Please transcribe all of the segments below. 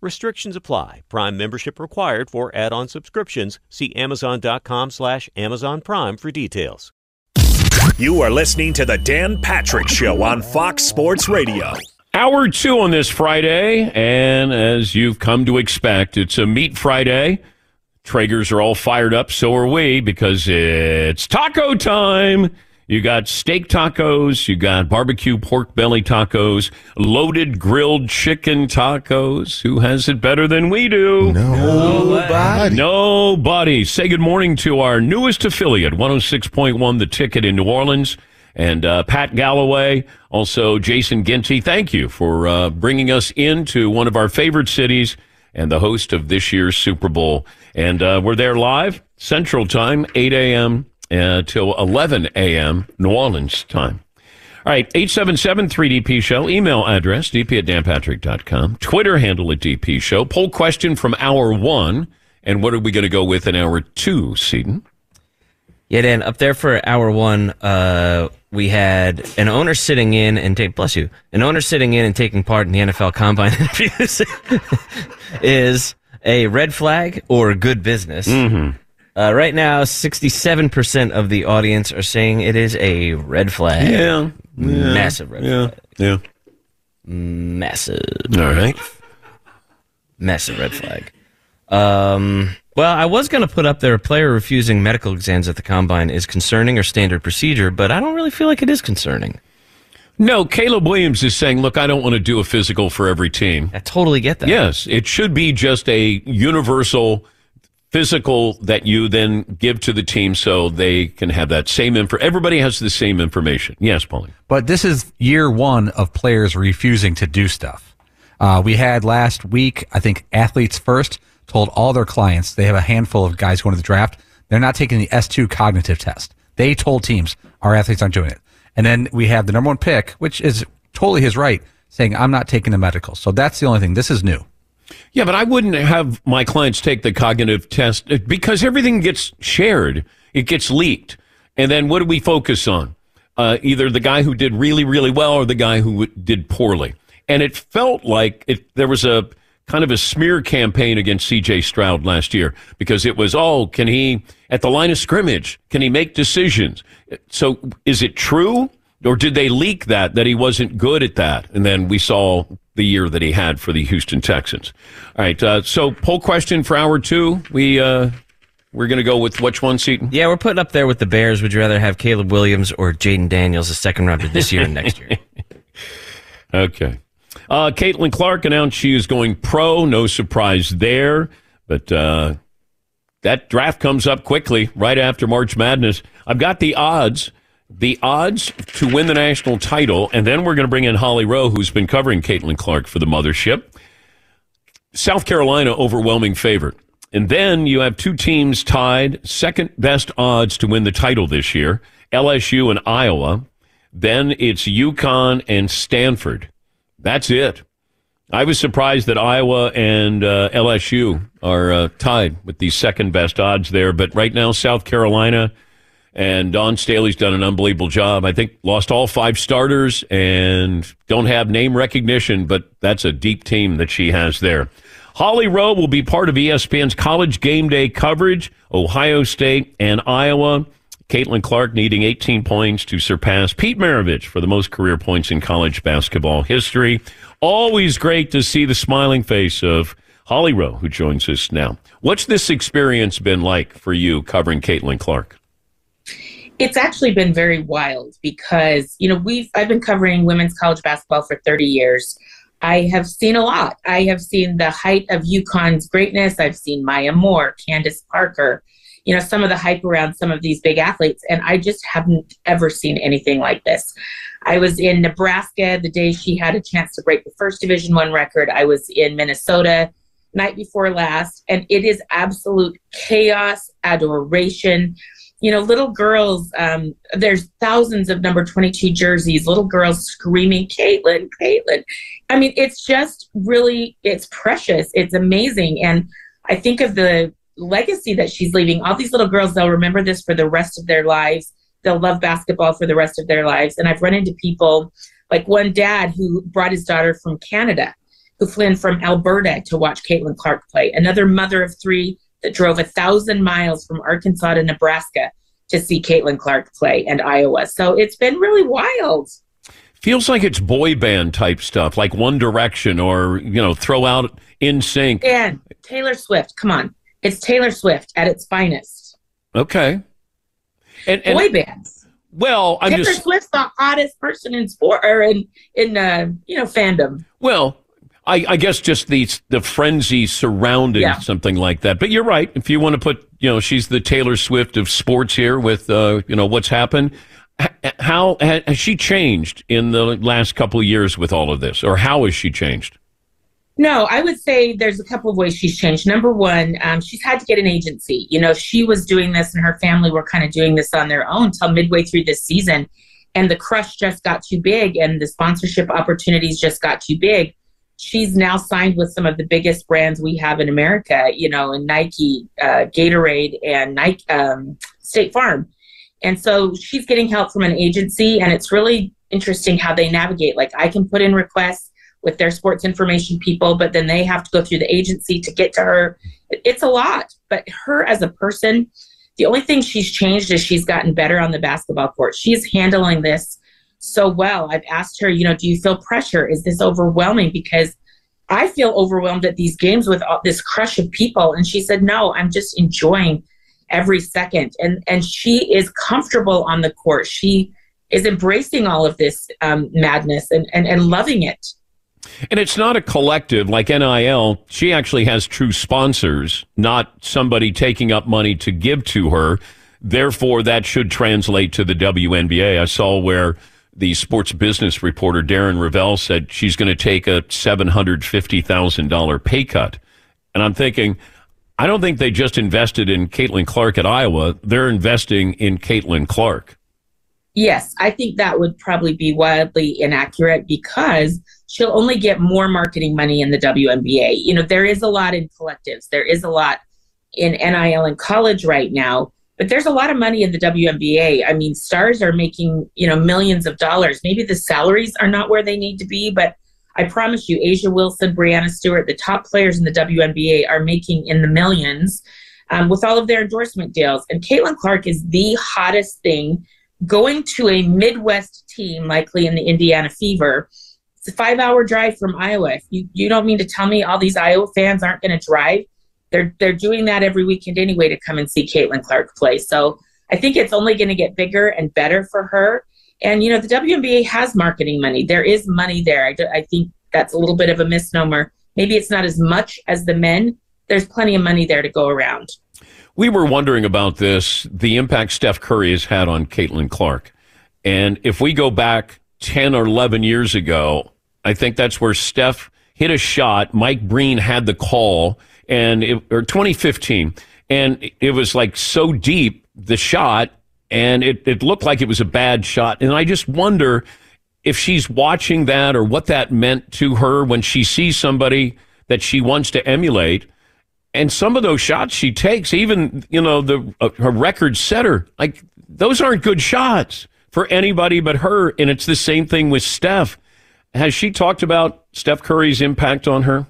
Restrictions apply. Prime membership required for add-on subscriptions. See Amazon.com slash Amazon Prime for details. You are listening to the Dan Patrick Show on Fox Sports Radio. Hour two on this Friday, and as you've come to expect, it's a meat Friday. Traegers are all fired up, so are we, because it's taco time. You got steak tacos, you got barbecue pork belly tacos, loaded grilled chicken tacos. Who has it better than we do? Nobody. Nobody. Say good morning to our newest affiliate, 106.1 The Ticket in New Orleans, and uh, Pat Galloway, also Jason Ginty. Thank you for uh, bringing us into one of our favorite cities and the host of this year's Super Bowl. And uh, we're there live, Central Time, 8 a.m uh, till 11 a.m. New Orleans time. All right, 877-3DP Show. Email address, dp at danpatrick.com. Twitter handle at DP Show. Poll question from hour one. And what are we going to go with in hour two, Seaton? Yeah, Dan, up there for hour one, uh, we had an owner sitting in and take, bless you, an owner sitting in and taking part in the NFL combine interviews is a red flag or good business. Mm-hmm. Uh, right now, 67% of the audience are saying it is a red flag. Yeah. Massive red Yeah. flag. Yeah. Massive. All right. Massive red flag. Um, well, I was going to put up there a player refusing medical exams at the combine is concerning or standard procedure, but I don't really feel like it is concerning. No, Caleb Williams is saying, look, I don't want to do a physical for every team. I totally get that. Yes, it should be just a universal physical that you then give to the team so they can have that same info. Everybody has the same information. Yes, Paulie. But this is year one of players refusing to do stuff. Uh, we had last week, I think, Athletes First told all their clients they have a handful of guys going to the draft. They're not taking the S2 cognitive test. They told teams our athletes aren't doing it. And then we have the number one pick, which is totally his right, saying I'm not taking the medical. So that's the only thing. This is new. Yeah, but I wouldn't have my clients take the cognitive test uh, because everything gets shared. It gets leaked. And then what do we focus on? Uh, either the guy who did really, really well or the guy who did poorly. And it felt like it, there was a kind of a smear campaign against CJ Stroud last year because it was, oh, can he, at the line of scrimmage, can he make decisions? So is it true? Or did they leak that, that he wasn't good at that? And then we saw the year that he had for the Houston Texans. All right. Uh, so poll question for hour two. We, uh, we're going to go with which one, Seaton? Yeah, we're putting up there with the Bears. Would you rather have Caleb Williams or Jayden Daniels, a second rounder this year and next year? Okay. Uh, Caitlin Clark announced she is going pro. No surprise there. But uh, that draft comes up quickly right after March Madness. I've got the odds. The odds to win the national title, and then we're going to bring in Holly Rowe, who's been covering Caitlin Clark for the mothership. South Carolina, overwhelming favorite. And then you have two teams tied, second best odds to win the title this year LSU and Iowa. Then it's UConn and Stanford. That's it. I was surprised that Iowa and uh, LSU are uh, tied with the second best odds there. But right now, South Carolina and Dawn Staley's done an unbelievable job. I think lost all five starters and don't have name recognition, but that's a deep team that she has there. Holly Rowe will be part of ESPN's college game day coverage. Ohio State and Iowa. Caitlin Clark needing 18 points to surpass Pete Maravich for the most career points in college basketball history. Always great to see the smiling face of Holly Rowe, who joins us now. What's this experience been like for you covering Caitlin Clark? It's actually been very wild because, you know, we've I've been covering women's college basketball for 30 years. I have seen a lot. I have seen the height of UConn's greatness. I've seen Maya Moore, Candace Parker, you know, some of the hype around some of these big athletes. And I just haven't ever seen anything like this. I was in Nebraska the day she had a chance to break the first Division One record. I was in Minnesota night before last, and it is absolute chaos, adoration. You know, little girls, um, there's thousands of number 22 jerseys, little girls screaming, Caitlin, Caitlin. I mean, it's just really, it's precious. It's amazing. And I think of the legacy that she's leaving. All these little girls, they'll remember this for the rest of their lives they'll love basketball for the rest of their lives. And I've run into people like one dad who brought his daughter from Canada, who flew in from Alberta to watch Caitlin Clark play. Another mother of three that drove a thousand miles from Arkansas to Nebraska to see Caitlin Clark play and Iowa. So it's been really wild. Feels like it's boy band type stuff, like One Direction or, you know, throw out NSYNC. And Taylor Swift, come on. It's Taylor Swift at its finest. Okay. And, and boy bands. Well, I'm Taylor just Swift's the hottest person in sport or in in uh, you know fandom. Well, I, I, guess just the the frenzy surrounding yeah. something like that. But you're right. If you want to put, you know, she's the Taylor Swift of sports here with, uh, you know, what's happened. How has she changed in the last couple of years with all of this, or how has she changed? No, I would say there's a couple of ways she's changed. Number one, um, she's had to get an agency. You know, she was doing this and her family were kind of doing this on their own till midway through this season. And the crush just got too big and the sponsorship opportunities just got too big. She's now signed with some of the biggest brands we have in America, you know, in Nike, uh, Gatorade, and Nike, um, State Farm. And so she's getting help from an agency, and it's really interesting how they navigate. Like, I can put in requests with their sports information people, but then they have to go through the agency to get to her. It's a lot. But her as a person, the only thing she's changed is she's gotten better on the basketball court. She's handling this so well. I've asked her, you know, do you feel pressure? Is this overwhelming? Because I feel overwhelmed at these games with all this crush of people. And she said, no, I'm just enjoying every second. And and she is comfortable on the court. She is embracing all of this um, madness and, and, and loving it. And it's not a collective like NIL. She actually has true sponsors, not somebody taking up money to give to her. Therefore, that should translate to the WNBA. I saw where the sports business reporter Darren Rovell said she's going to take a $750,000 pay cut. And I'm thinking, I don't think they just invested in Caitlin Clark at Iowa. They're investing in Caitlin Clark. Yes, I think that would probably be wildly inaccurate because she'll only get more marketing money in the WNBA. You know, there is a lot in collectives, there is a lot in NIL in college right now, but there's a lot of money in the WNBA. I mean, stars are making, you know, millions of dollars. Maybe the salaries are not where they need to be, but I promise you, A'ja Wilson, Breanna Stewart, the top players in the WNBA are making in the millions um, with all of their endorsement deals. And Caitlin Clark is the hottest thing going to a Midwest team, likely in the Indiana Fever it's a five hour drive from Iowa. You you don't mean to tell me all these Iowa fans aren't going to drive? They're they're doing that every weekend anyway to come and see Caitlin Clark play. So I think it's only going to get bigger and better for her. And you know the WNBA has marketing money. There is money there. I, I think that's a little bit of a misnomer. Maybe it's not as much as the men. There's plenty of money there to go around. We were wondering about this, the impact Steph Curry has had on Caitlin Clark. And if we go back 10 or 11 years ago, I think that's where Steph hit a shot. Mike Breen had the call, and it, or 2015, and it was like so deep the shot, and it, it looked like it was a bad shot. And I just wonder if she's watching that or what that meant to her when she sees somebody that she wants to emulate. And some of those shots she takes, even you know the uh, her record setter, like those aren't good shots for anybody but her. And it's the same thing with Steph has she talked about Steph Curry's impact on her?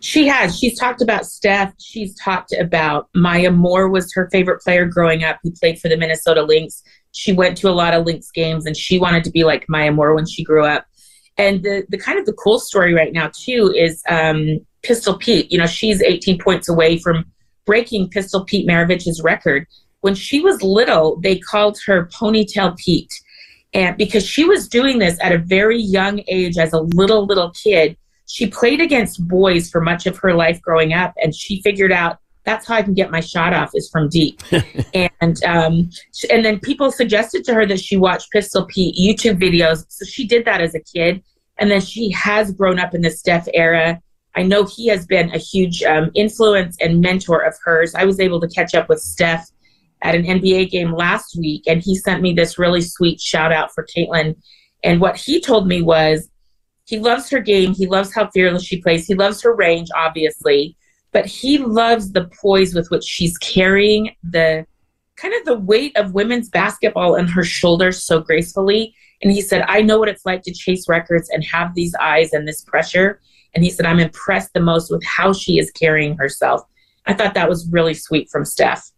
She has. She's talked about Steph. She's talked about Maya Moore was her favorite player growing up who played for the Minnesota Lynx. She went to a lot of Lynx games and she wanted to be like Maya Moore when she grew up. And the, the kind of the cool story right now too is um, Pistol Pete. You know, she's 18 points away from breaking Pistol Pete Maravich's record. When she was little, they called her Ponytail Pete. And because she was doing this at a very young age as a little, little kid, she played against boys for much of her life growing up. And she figured out that's how I can get my shot off is from deep. and um, and then people suggested to her that she watch Pistol Pete YouTube videos. So she did that as a kid. And then she has grown up in the Steph era. I know he has been a huge um, influence and mentor of hers. I was able to catch up with Steph at an NBA game last week, and he sent me this really sweet shout out for Caitlin. And what he told me was he loves her game, he loves how fearless she plays, he loves her range, obviously, but he loves the poise with which she's carrying the kind of the weight of women's basketball on her shoulders so gracefully. And he said, I know what it's like to chase records and have these eyes and this pressure. And he said, I'm impressed the most with how she is carrying herself. I thought that was really sweet from Steph.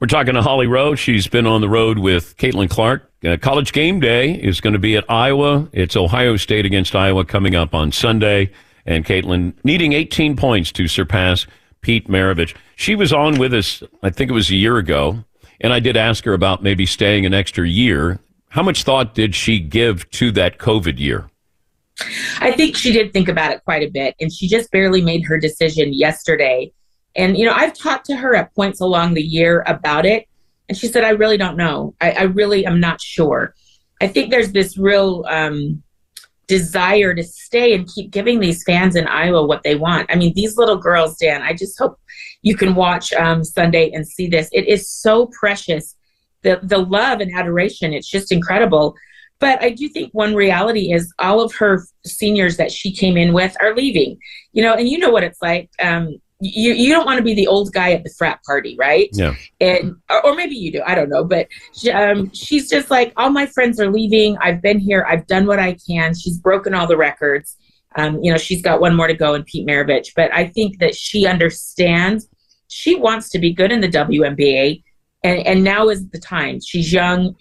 We're talking to Holly Rowe. She's been on the road with Caitlin Clark. Uh, college game day is going to be at Iowa. It's Ohio State against Iowa coming up on Sunday. And Caitlin needing 18 points to surpass Pete Maravich. She was on with us, I think it was a year ago. And I did ask her about maybe staying an extra year. How much thought did she give to that COVID year? I think she did think about it quite a bit, and she just barely made her decision yesterday. And, you know, I've talked to her at points along the year about it, and she said, I really don't know. I, I really am not sure. I think there's this real um, desire to stay and keep giving these fans in Iowa what they want. I mean, these little girls, Dan, I just hope you can watch um, Sunday and see this. It is so precious. The, the love and adoration, it's just incredible. But I do think one reality is all of her seniors that she came in with are leaving. You know, and you know what it's like. Um, you you don't want to be the old guy at the frat party, right? Yeah. And or, or maybe you do. I don't know. But she, um, she's just like, all my friends are leaving. I've been here. I've done what I can. She's broken all the records. Um, you know, she's got one more to go in Pete Maravich. But I think that she understands. She wants to be good in the WNBA, and and now is the time. She's young.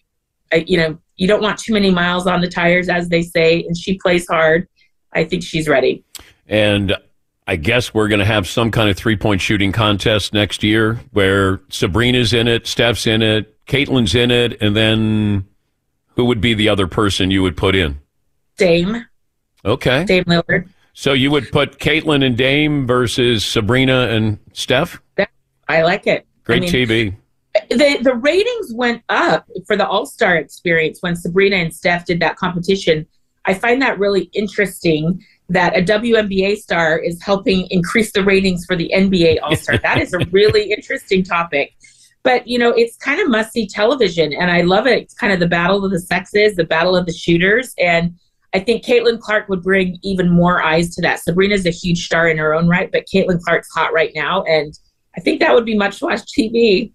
Uh, you know, you don't want too many miles on the tires, as they say, and she plays hard. I think she's ready. And I guess we're going to have some kind of three point shooting contest next year where Sabrina's in it, Steph's in it, Caitlin's in it, and then who would be the other person you would put in? Dame. Okay. Dame Lillard. So you would put Caitlin and Dame versus Sabrina and Steph? I like it. Great I mean, TV. The, the ratings went up for the All Star experience when Sabrina and Steph did that competition. I find that really interesting that a WNBA star is helping increase the ratings for the NBA All Star. that is a really interesting topic. But, you know, it's kind of must see television, and I love it. It's kind of the battle of the sexes, the battle of the shooters. And I think Caitlin Clark would bring even more eyes to that. Sabrina's a huge star in her own right, but Caitlin Clark's hot right now. And I think that would be much watched TV.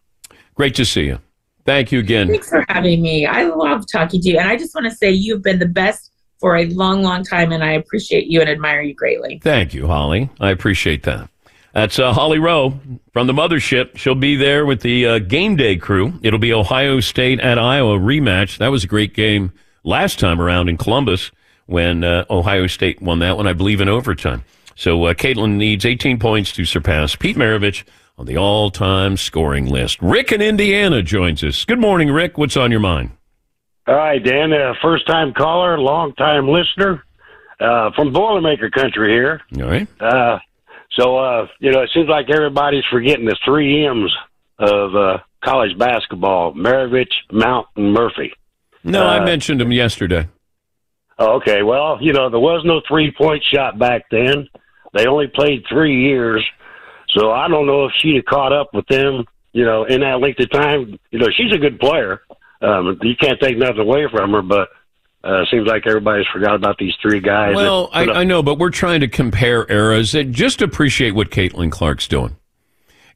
Great to see you. Thank you again. Thanks for having me. I love talking to you. And I just want to say you've been the best for a long, long time, and I appreciate you and admire you greatly. Thank you, Holly. I appreciate that. That's uh, Holly Rowe from the mothership. She'll be there with the uh, game day crew. It'll be Ohio State at Iowa rematch. That was a great game last time around in Columbus when uh, Ohio State won that one, I believe, in overtime. So uh, Caitlin needs 18 points to surpass Pete Maravich on the all-time scoring list. Rick in Indiana joins us. Good morning, Rick. What's on your mind? All right, Dan, uh, first time caller, long time listener uh, from Boilermaker country here. All right. Uh, so, uh, you know, it seems like everybody's forgetting the three M's of uh, college basketball Maravich, Mount, and Murphy. No, I Uh, mentioned him yesterday. Oh, Okay, well, you know, there was no three point shot back then. They only played three years. So I don't know if she'd have caught up with them, you know, in that length of time. You know, she's a good player. Um, you can't take nothing away from her, but uh, seems like everybody's forgot about these three guys. Well, I, I know, but we're trying to compare eras. And just appreciate what Caitlin Clark's doing.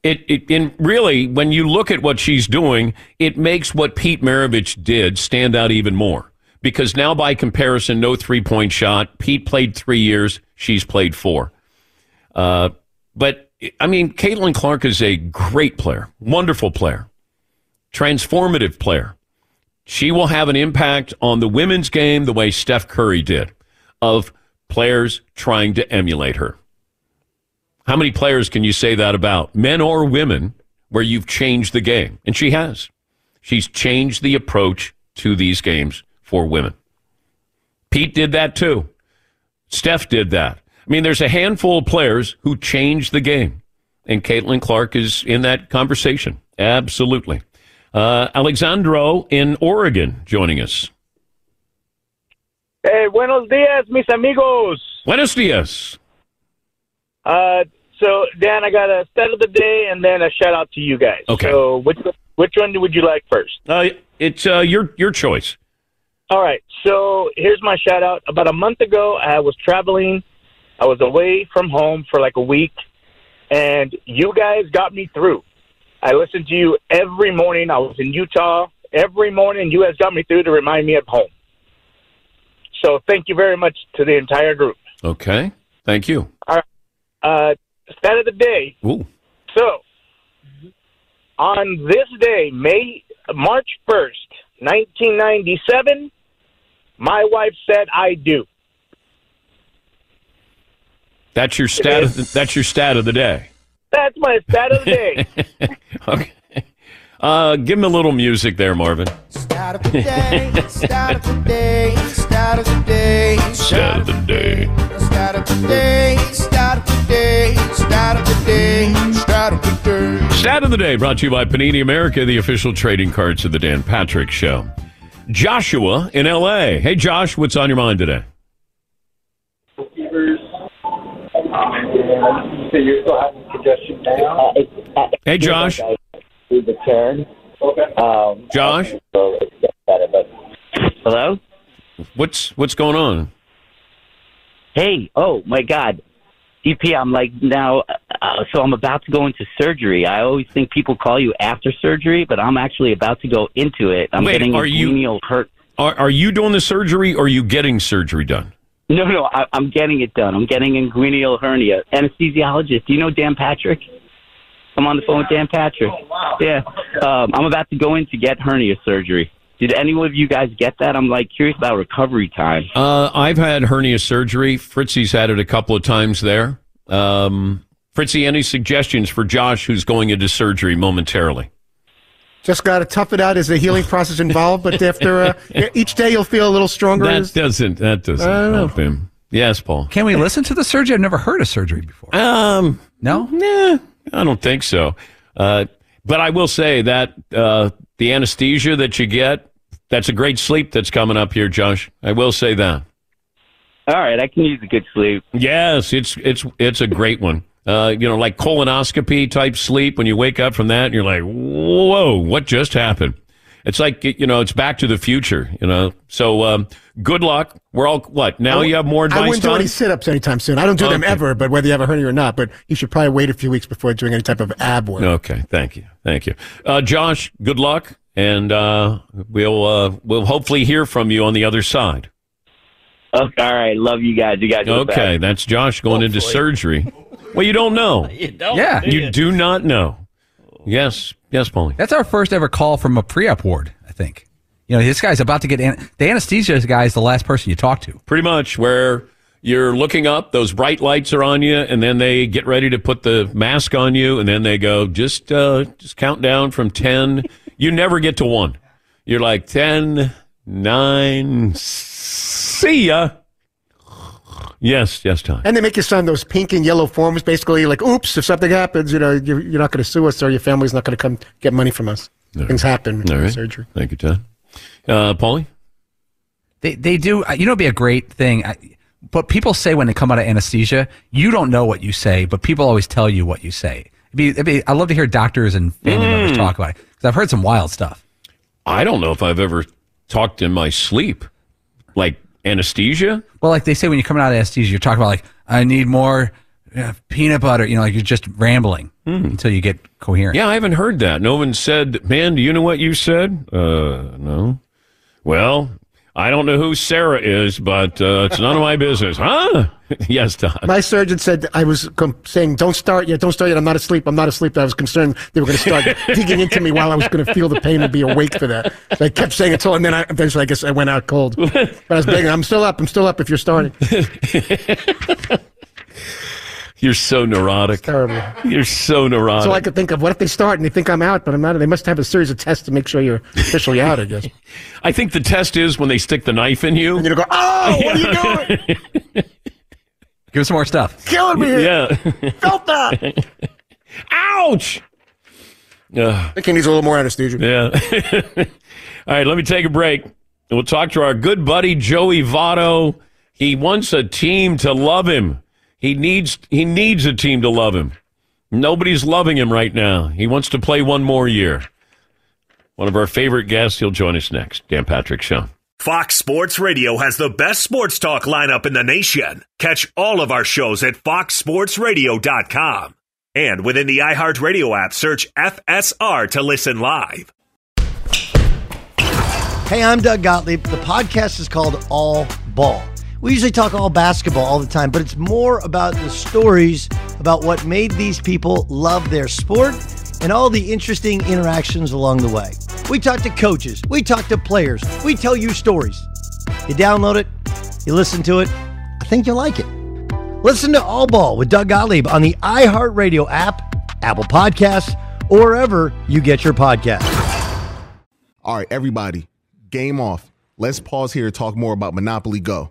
It, it, and really, when you look at what she's doing, it makes what Pete Maravich did stand out even more. Because now, by comparison, no three point shot. Pete played three years, she's played four. Uh, but, I mean, Caitlin Clark is a great player, wonderful player, transformative player. She will have an impact on the women's game the way Steph Curry did, of players trying to emulate her. How many players can you say that about, men or women, where you've changed the game? And she has. She's changed the approach to these games for women. Pete did that too. Steph did that. I mean, there's a handful of players who changed the game, and Caitlin Clark is in that conversation. Absolutely. Uh, Alexandro in Oregon joining us. Hey, buenos dias, mis amigos. Buenos dias. Uh, so Dan, I got a stat of the day and then a shout out to you guys. Okay. So which which one would you like first? Uh, it's uh, your your choice. All right. So here's my shout out. About a month ago, I was traveling. I was away from home for like a week, and you guys got me through. I listened to you every morning. I was in Utah every morning. You guys got me through to remind me of home. So thank you very much to the entire group. Okay. Thank you. All right. Uh, stat of the day. Ooh. So, on this day, May March first, nineteen ninety seven, my wife said, "I do." That's your stat. Of the, that's your stat of the day. That's my stat of the day. okay. Uh, give him a little music there, Marvin. Start of the day, start of the day, start of the day, Stat of the day. start of the day, start of the day, start of the day, start of the day. Stat of the day brought to you by Panini America, the official trading cards of the Dan Patrick Show. Joshua in L.A. Hey, Josh, what's on your mind today? So you're still having congestion now? Uh, Hey, Josh. The turn. Okay. Um, Josh? so it's better, but Hello? What's what's going on? Hey, oh my God. DP, I'm like now, uh, so I'm about to go into surgery. I always think people call you after surgery, but I'm actually about to go into it. I'm Wait, getting are a you- inguinal hurt. Are, are you doing the surgery or are you getting surgery done? No, no, I, I'm getting it done. I'm getting inguinal hernia. Anesthesiologist. Do you know Dan Patrick? I'm on the phone with Dan Patrick. Yeah. Um, I'm about to go in to get hernia surgery. Did any of you guys get that? I'm like curious about recovery time. Uh, I've had hernia surgery. Fritzy's had it a couple of times there. Um, Fritzy, any suggestions for Josh who's going into surgery momentarily? Just got to tough it out. There's a healing process involved, but after uh, each day you'll feel a little stronger. That as- doesn't that doesn't I know. help him. Yes, Paul. Can we listen to the surgery? I've never heard of surgery before. Um, no, nah, I don't think so. Uh, but I will say that uh, the anesthesia that you get, that's a great sleep that's coming up here, Josh. I will say that. All right, I can use a good sleep. Yes, it's it's it's a great one. Uh, you know, like colonoscopy type sleep. When you wake up from that, and you're like, "Whoa, what just happened?" It's like you know, it's Back to the Future. You know, so um, good luck. We're all what now? You have more advice. I wouldn't do any sit-ups anytime soon. I don't do them ever, but whether you have a hernia or not, but you should probably wait a few weeks before doing any type of ab work. Okay, thank you, thank you, uh, Josh. Good luck, and uh, we'll uh, we'll hopefully hear from you on the other side. Okay, all right, love you guys. You guys Okay, that's Josh going into surgery. Well, you don't know. You don't. Yeah. do You you? do not know. Yes, yes, Paulie. That's our first ever call from a pre-op ward. I think. You know, this guy's about to get an- the anesthesia guy is the last person you talk to. Pretty much where you're looking up, those bright lights are on you, and then they get ready to put the mask on you, and then they go, just uh, just count down from 10. You never get to one. You're like 10, 9, see ya. Yes, yes, Tom. And they make you sign those pink and yellow forms, basically like, oops, if something happens, you know, you're, you're not going to sue us or your family's not going to come get money from us. Things happen All in right. surgery. Thank you, Todd. Uh, Paulie? They they do. uh, You know, it'd be a great thing. I, but people say when they come out of anesthesia, you don't know what you say, but people always tell you what you say. It'd be, it'd be, I love to hear doctors and family members Mm. talk about it because I've heard some wild stuff. I don't know if I've ever talked in my sleep. Like anesthesia? Well, like they say when you're coming out of anesthesia, you're talking about like I need more uh, peanut butter. You know, like you're just rambling until you get coherent. Yeah, I haven't heard that. No one said, man, do you know what you said? Uh, no. Well, I don't know who Sarah is, but uh, it's none of my business. Huh? yes, Todd. My surgeon said I was com- saying, "Don't start yet, don't start yet. I'm not asleep. I'm not asleep." I was concerned they were going to start digging into me while I was going to feel the pain and be awake for that. So I kept saying it till, and then I, eventually, I guess I went out cold. But I was begging, "I'm still up. I'm still up. If you're starting." You're so neurotic. terrible. You're so neurotic. So I could think of what if they start and they think I'm out, but I'm not. They must have a series of tests to make sure you're officially out. I guess. I think the test is when they stick the knife in you. And you go, oh, what are you doing? Give us some more stuff. Killing me. Yeah. Felt that. Ouch. Ugh. I think he needs a little more anesthesia. Yeah. All right, let me take a break. And We'll talk to our good buddy Joey Votto. He wants a team to love him. He needs he needs a team to love him. Nobody's loving him right now. He wants to play one more year. One of our favorite guests. He'll join us next. Dan Patrick Show. Fox Sports Radio has the best sports talk lineup in the nation. Catch all of our shows at foxsportsradio.com. And within the iHeartRadio app, search FSR to listen live. Hey, I'm Doug Gottlieb. The podcast is called All Ball. We usually talk all basketball all the time, but it's more about the stories about what made these people love their sport and all the interesting interactions along the way. We talk to coaches, we talk to players, we tell you stories. You download it, you listen to it, I think you'll like it. Listen to All Ball with Doug Gottlieb on the iHeartRadio app, Apple Podcasts, or wherever you get your podcasts. All right, everybody, game off. Let's pause here to talk more about Monopoly Go.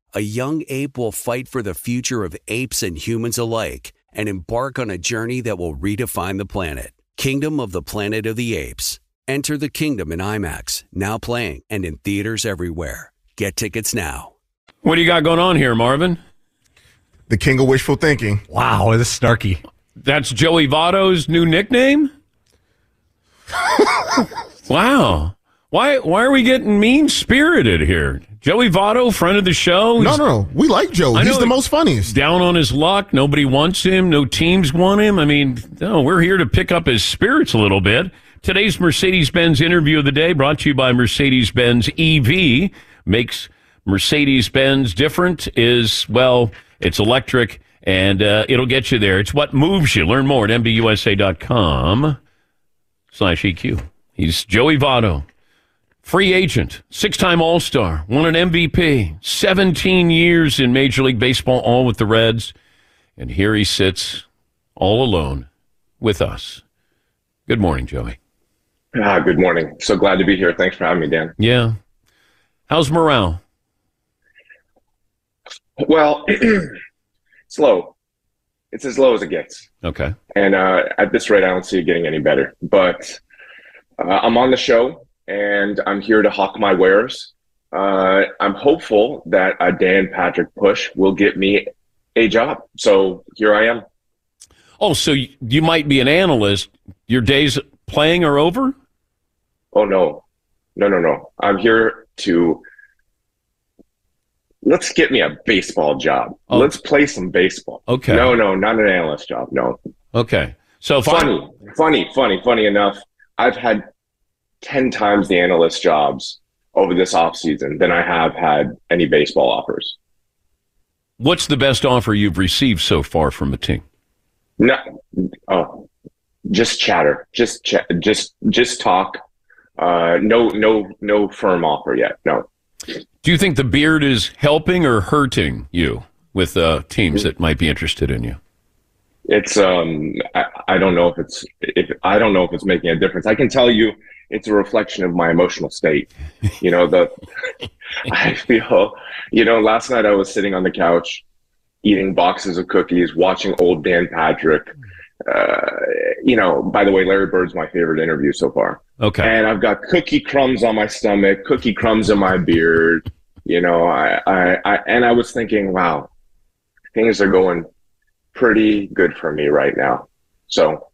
a young ape will fight for the future of apes and humans alike and embark on a journey that will redefine the planet. Kingdom of the Planet of the Apes. Enter the kingdom in IMAX, now playing and in theaters everywhere. Get tickets now. What do you got going on here, Marvin? The king of wishful thinking. Wow, this is snarky. That's Joey Votto's new nickname? wow. Why why are we getting mean spirited here? Joey Votto, friend of the show. No, no, no. We like Joe. He's the most funniest. Down on his luck. Nobody wants him. No teams want him. I mean, no, we're here to pick up his spirits a little bit. Today's Mercedes Benz interview of the day brought to you by Mercedes Benz EV. Makes Mercedes Benz different is, well, it's electric and uh, it'll get you there. It's what moves you. Learn more at MBUSA.com. slash EQ. He's Joey Votto, free agent, six time All Star, won an MVP, 17 years in Major League Baseball, all with the Reds. And here he sits all alone with us. Good morning, Joey. Ah, good morning. So glad to be here. Thanks for having me, Dan. Yeah. How's morale? Well, it's low. It's as low as it gets. Okay. And uh, at this rate, I don't see it getting any better. But uh, I'm on the show, and I'm here to hawk my wares. Uh, I'm hopeful that a Dan Patrick push will get me a job. So here I am. Oh, so you might be an analyst. Your days playing are over? Oh no, no, no, no. I'm here to let's get me a baseball job. Let's play some baseball. Oh. Okay. No, no, not an analyst job. No. Okay. So funny, funny, funny, funny enough, I've had ten times the analyst jobs over this offseason than I have had any baseball offers. What's the best offer you've received so far from a team? No, oh, just chatter, just chat, just just talk. Uh, no, no, no firm offer yet. No. Do you think the beard is helping or hurting you with uh, teams that might be interested in you? It's um, I, I don't know if it's if I don't know if it's making a difference. I can tell you, it's a reflection of my emotional state. You know, the I feel, you know, last night I was sitting on the couch, eating boxes of cookies, watching old Dan Patrick. Uh, you know, by the way, Larry Bird's my favorite interview so far. Okay. And I've got cookie crumbs on my stomach, cookie crumbs in my beard. You know, I, I, I, and I was thinking, wow, things are going pretty good for me right now. So,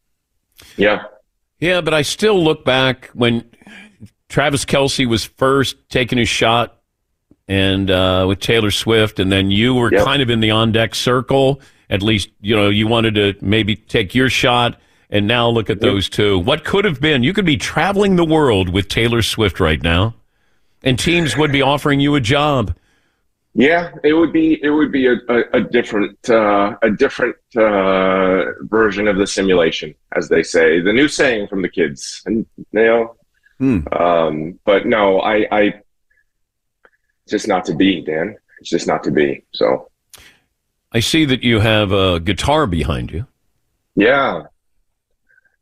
yeah. Yeah, but I still look back when Travis Kelce was first taking his shot and uh, with Taylor Swift, and then you were Yep. kind of in the on deck circle. At least, you know, you wanted to maybe take your shot. And now look at those two. What could have been? You could be traveling the world with Taylor Swift right now, and teams would be offering you a job. Yeah, it would be it would be a, a, a different uh, a different uh, version of the simulation, as they say. The new saying from the kids, and you know. Um, but no, I, I just not to be, Dan. It's just not to be. So I see that you have a guitar behind you. yeah,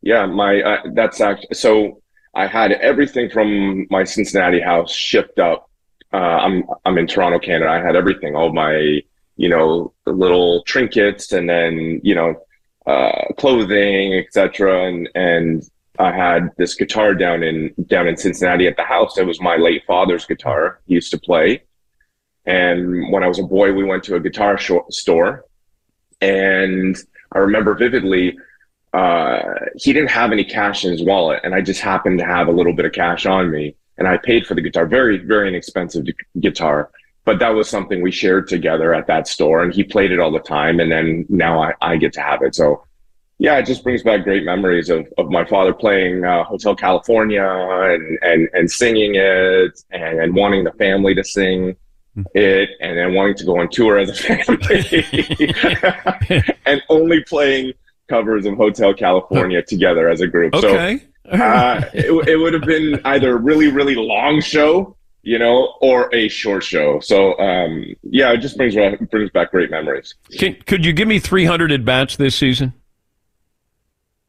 yeah. My uh, that's actually so. I had everything from my Cincinnati house shipped up. Uh, I'm I'm in Toronto, Canada. I had everything, all my you know little trinkets, and then you know uh, clothing, etc. And and I had this guitar down in down in Cincinnati at the house. It was my late father's guitar. He used to play. And when I was a boy, we went to a guitar sho- store, and I remember vividly uh, he didn't have any cash in his wallet, and I just happened to have a little bit of cash on me, and I paid for the guitar. Very, very inexpensive guitar, but that was something we shared together at that store, and he played it all the time, and then now I, I get to have it. So, yeah, it just brings back great memories of, of my father playing uh, Hotel California and, and, and singing it, and, and wanting the family to sing it, and then wanting to go on tour as a family, and only playing covers of Hotel California together as a group. Okay. So uh, it, it would have been either a really, really long show, you know, or a short show. So um, yeah, it just brings brings back great memories. Can, could you give me 300 at bats this season?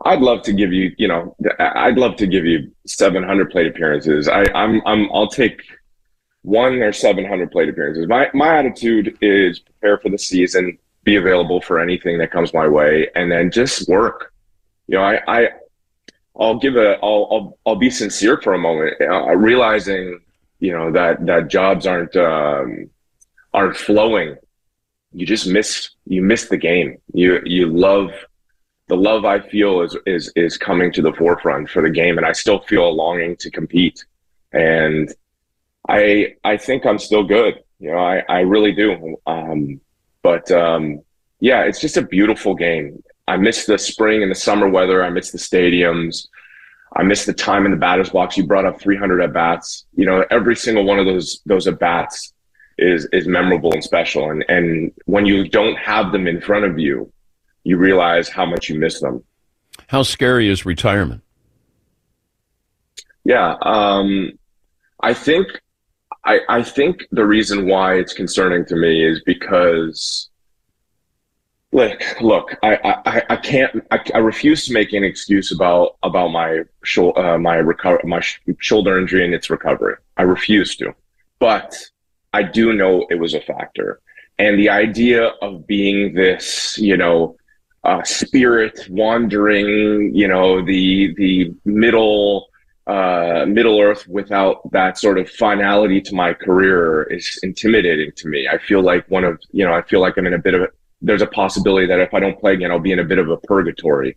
I'd love to give you, you know, I'd love to give you 700 plate appearances. I, I'm, I'm, I'll take one or 700 plate appearances. My, my attitude is prepare for the season, be available for anything that comes my way, and then just work. You know, I, I, I'll give a, I'll, I'll, I'll be sincere for a moment, uh, realizing, you know, that, that jobs aren't, um, aren't flowing. You just miss, you miss the game. You, you love, the love I feel is is is coming to the forefront for the game, and I still feel a longing to compete. And I I think I'm still good. You know, I I really do. Um, but um, yeah, it's just a beautiful game. I miss the spring and the summer weather. I miss the stadiums. I miss the time in the batter's box. You brought up 300 at bats. You know, every single one of those those at bats is is memorable and special. And and when you don't have them in front of you, you realize how much you miss them. How scary is retirement? Yeah. Um, I think I, I think the reason why it's concerning to me is because look look I, I, I can't I, I refuse to make an excuse about about my shou- uh, my recover my sh- shoulder injury and its recovery. I refuse to, but I do know it was a factor, and the idea of being this you know uh, spirit wandering you know the the middle uh, Middle Earth without that sort of finality to my career is intimidating to me. I feel like one of, you know, I feel like I'm in a bit of a, there's a possibility that if I don't play again, I'll be in a bit of a purgatory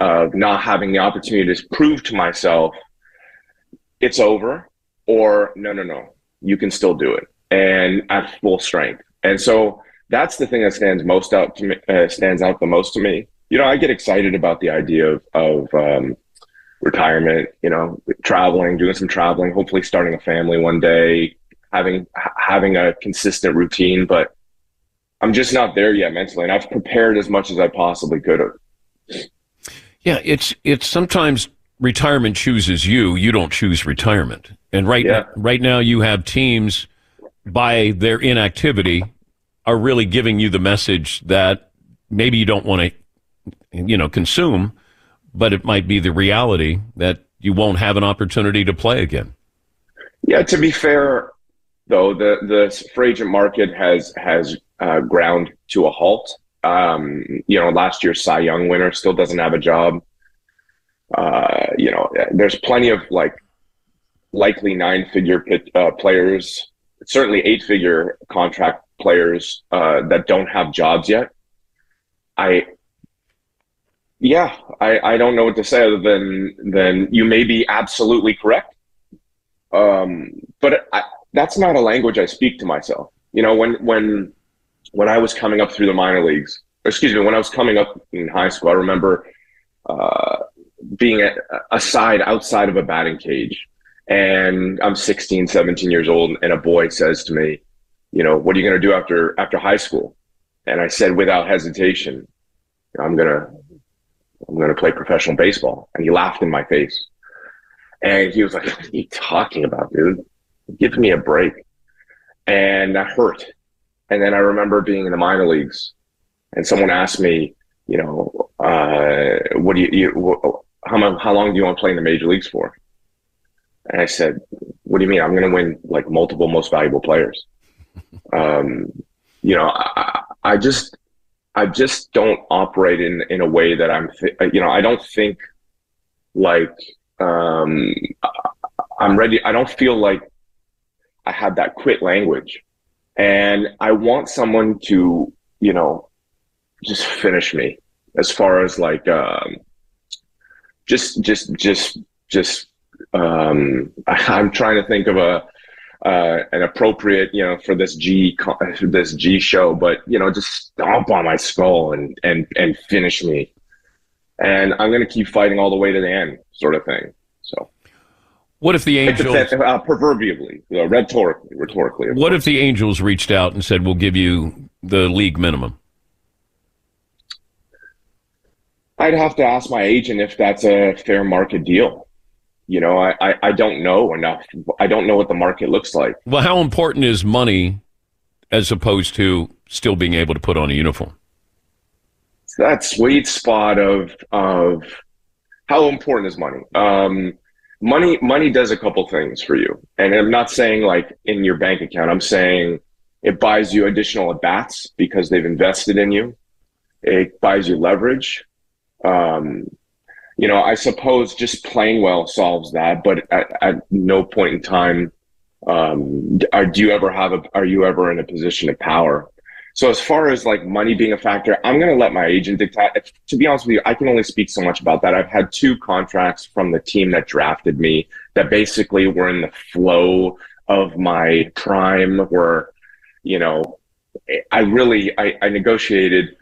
of not having the opportunity to prove to myself it's over or no, no, no, you can still do it and at full strength. And so that's the thing that stands most out to me, uh, stands out the most to me. You know, I get excited about the idea of, of, um, retirement, you know, traveling, doing some traveling, hopefully starting a family one day, having having a consistent routine, but I'm just not there yet mentally and I've prepared as much as I possibly could have. Yeah, it's it's sometimes retirement chooses you, you don't choose retirement. And right Yeah. now, right now you have teams by their inactivity are really giving you the message that maybe you don't want to you know consume but it might be the reality that you won't have an opportunity to play again. Yeah, to be fair, though, the the free agent market has has uh, ground to a halt. Um, you know, last year's Cy Young winner still doesn't have a job. Uh, you know, there's plenty of like likely nine figure uh, players, certainly eight figure contract players uh, that don't have jobs yet. I yeah, I, I don't know what to say other than than you may be absolutely correct. Um, but I, that's not a language I speak to myself. You know, when when when I was coming up through the minor leagues, excuse me, when I was coming up in high school, I remember uh, being a, aside outside of a batting cage, and I'm 16, 17 years old, and a boy says to me, you know, what are you going to do after after high school? And I said without hesitation, I'm gonna I'm going to play professional baseball. And he laughed in my face. And he was like, What are you talking about, dude? Give me a break. And that hurt. And then I remember being in the minor leagues and someone asked me, you know, uh, what do you, you how, how long do you want to play in the major leagues for? And I said, what do you mean? I'm going to win like multiple most valuable players. Um, you know, I, I just, I just don't operate in in a way that I'm, th- you know, I don't think like um, I'm ready. I don't feel like I have that quit language, and I want someone to, you know, just finish me as far as like, um, just, just, just, just. Um, I, I'm trying to think of a uh, an appropriate, you know, for this G this G show, but you know, just stomp on my skull and and and finish me, and I'm gonna keep fighting all the way to the end, sort of thing. What if the Angels? uh, proverbially, know, rhetorically, rhetorically, What if the Angels reached out and said, "We'll give you the league minimum"? I'd have to ask my agent if that's a fair market deal. You know, I, I, I don't know enough. I don't know what the market looks like. Well, how important is money as opposed to still being able to put on a uniform? It's that sweet spot of of how important is money? Um, money money does a couple things for you, and I'm not saying like in your bank account. I'm saying it buys you additional at bats because they've invested in you. It buys you leverage. Um, you know, I suppose just playing well solves that, but at, at no point in time um, are, do you ever have a, are you ever in a position of power? So as far as like money being a factor, I'm going to let my agent dictate. To be honest with you, I can only speak so much about that. I've had two contracts from the team that drafted me that basically were in the flow of my prime where, you know, I really, I, I negotiated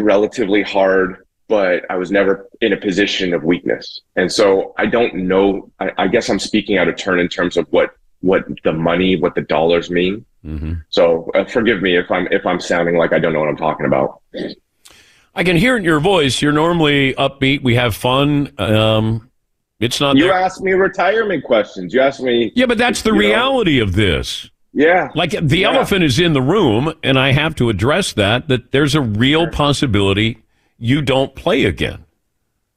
relatively hard, but I was never in a position of weakness. And so I don't know, I, I guess I'm speaking out of turn in terms of what, what the money, what the dollars mean. Mm-hmm. So uh, forgive me if I'm if I'm sounding like I don't know what I'm talking about. I can hear in your voice. You're normally upbeat. We have fun. Um, It's not. You there. asked me retirement questions. You asked me. Yeah, but that's the you know, reality of this. Yeah. Like the Yeah. elephant is in the room, and I have to address that. That there's a real possibility you don't play again.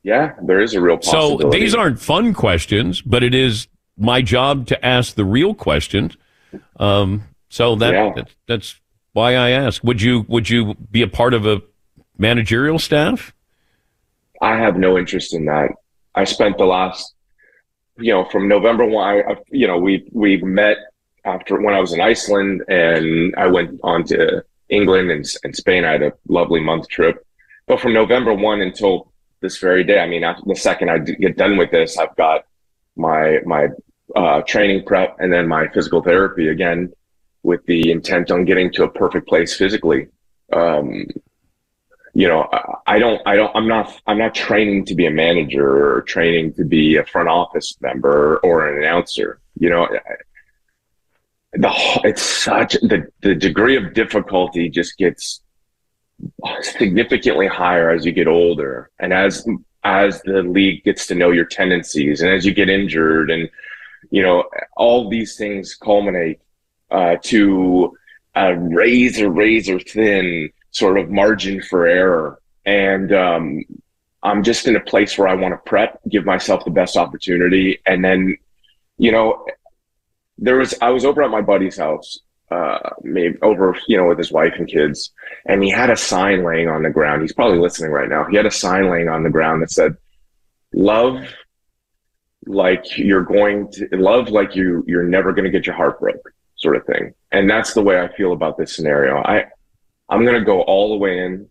Yeah, there is a real possibility. So these aren't fun questions, but it is my job to ask the real questions. Um, so that, Yeah. that that's why I ask. Would you would you be a part of a managerial staff? I have no interest in that. I spent the last, you know, from November one. I, you know, we we met after when I was in Iceland, and I went on to England and, and Spain. I had a lovely month trip. But from November one until this very day, I mean, after the second I get done with this, I've got my my uh, training prep and then my physical therapy again, with the intent on getting to a perfect place physically. Um, you know, I- I don't, I don't, I'm not, I'm not training to be a manager or training to be a front office member or an announcer. You know, the it's such the the degree of difficulty just gets significantly higher as you get older and as as the league gets to know your tendencies and as you get injured and you know all these things culminate uh, to a razor razor thin sort of margin for error. And um, i'm just in a place where i want to prep give myself the best opportunity. And then you know there was i was over at my buddy's house uh maybe over you know with his wife and kids and he had a sign laying on the ground. He's probably listening right now. He had a sign laying on the ground that said love like you're going to love like you you're never going to get your heart broke sort of thing and that's the way i feel about this scenario i i'm going to go all the way in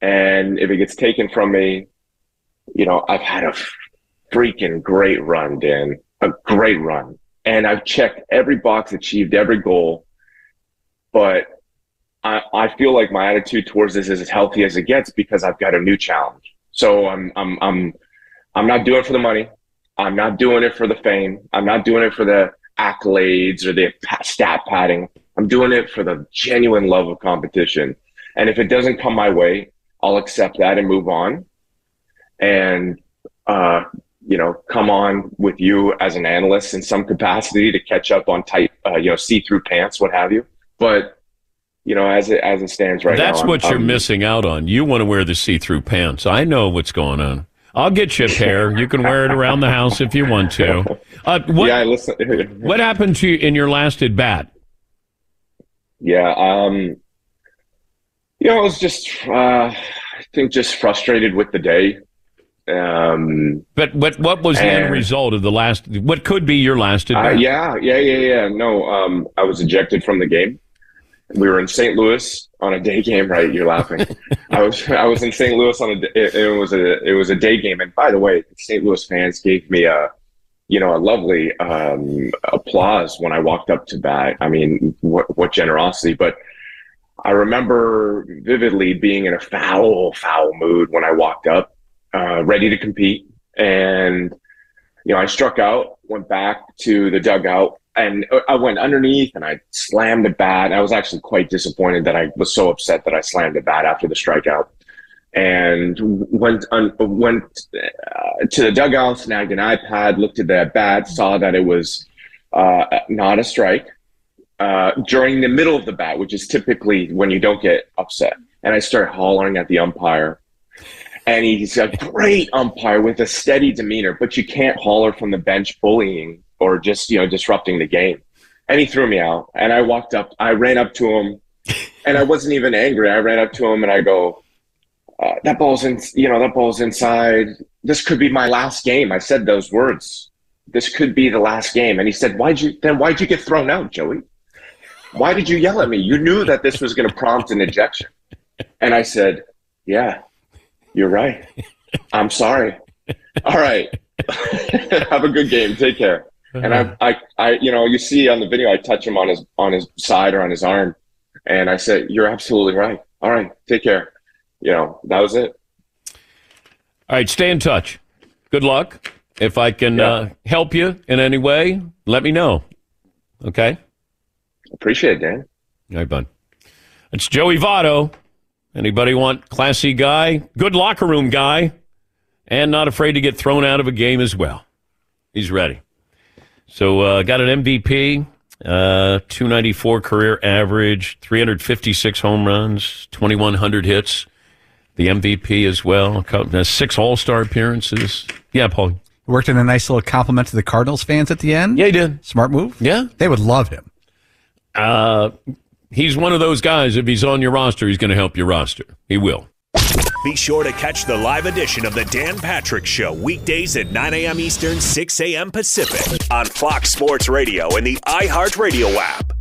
and if it gets taken from me you know i've had a freaking great run dan a great run and i've checked every box achieved every goal but I, I feel like my attitude towards this is as healthy as it gets because I've got a new challenge. So I'm I'm I'm I'm not doing it for the money. I'm not doing it for the fame. I'm not doing it for the accolades or the stat padding. I'm doing it for the genuine love of competition. And if it doesn't come my way, I'll accept that and move on. And uh, you know, come on with you as an analyst in some capacity to catch up on tight, uh, you know, see-through pants, what have you. But you know, as it as it stands right now. That's now, what I'm- you're I'm- missing out on. You want to wear the see-through pants. I know what's going on. I'll get you a pair. You can wear it around the house if you want to. Uh, what, yeah, I listen. what happened to you in your last at bat? Yeah, um, you know, I was just, uh, I think, just frustrated with the day. Um, But what what was the end result of the last? What could be your last at uh, bat? yeah, yeah, yeah, yeah. No, um, I was ejected from the game. We were in St. Louis on a day game, right? You're laughing. I was I was in St. Louis on a it, it was a it was a day game, and by the way, St. Louis fans gave me a you know a lovely um, applause when I walked up to bat. I mean, what what generosity! But I remember vividly being in a foul foul mood when I walked up, uh, ready to compete, and you know I struck out, went back to the dugout, and I went underneath and I slammed the bat. I was actually quite disappointed that I was so upset that I slammed the bat after the strikeout. And went un, went uh, to the dugout, snagged an iPad, looked at the bat, saw that it was uh, not a strike uh, during the middle of the bat, which is typically when you don't get upset. And I started hollering at the umpire. And he's a great umpire with a steady demeanor, but you can't holler from the bench bullying or just, you know, disrupting the game. And he threw me out. And I walked up, I ran up to him, and I wasn't even angry. I ran up to him and I go, uh, that ball's in, you know, that ball's inside. This could be my last game. I said those words. This could be the last game. And he said, why'd you, then why'd you get thrown out, Joey? Why did you yell at me? You knew that this was going to prompt an ejection. And I said, yeah, you're right. I'm sorry. All right. Have a good game. Take care. And I, I, I, you know, you see on the video, I touch him on his, on his side or on his arm. And I said, you're absolutely right. All right. Take care. You know, that was it. All right, stay in touch. Good luck. If I can uh, help you in any way, let me know. Okay. Appreciate it, Dan. All right, bud. It's Joey Votto. Anybody want classy guy, good locker room guy, and not afraid to get thrown out of a game as well. He's ready. So uh, got an MVP, uh, 294 career average, 356 home runs, 2,100 hits. The MVP as well. Uh, Six All Star appearances. Yeah, Paul. Worked in a nice little compliment to the Cardinals fans at the end. Yeah, he did. Smart move. Yeah. They would love him. Uh, he's one of those guys. If he's on your roster, he's going to help your roster. He will. Be sure to catch the live edition of the Dan Patrick Show weekdays at 9 a.m. Eastern, 6 a.m. Pacific on Fox Sports Radio and the iHeartRadio app.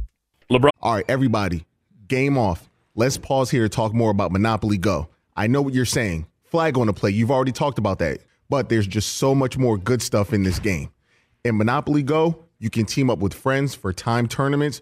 LeBron. All right, everybody, game off. Let's pause here to talk more about Monopoly Go. I know what you're saying. Flag on the play. You've already talked about that. But there's just so much more good stuff in this game. In Monopoly Go, you can team up with friends for time tournaments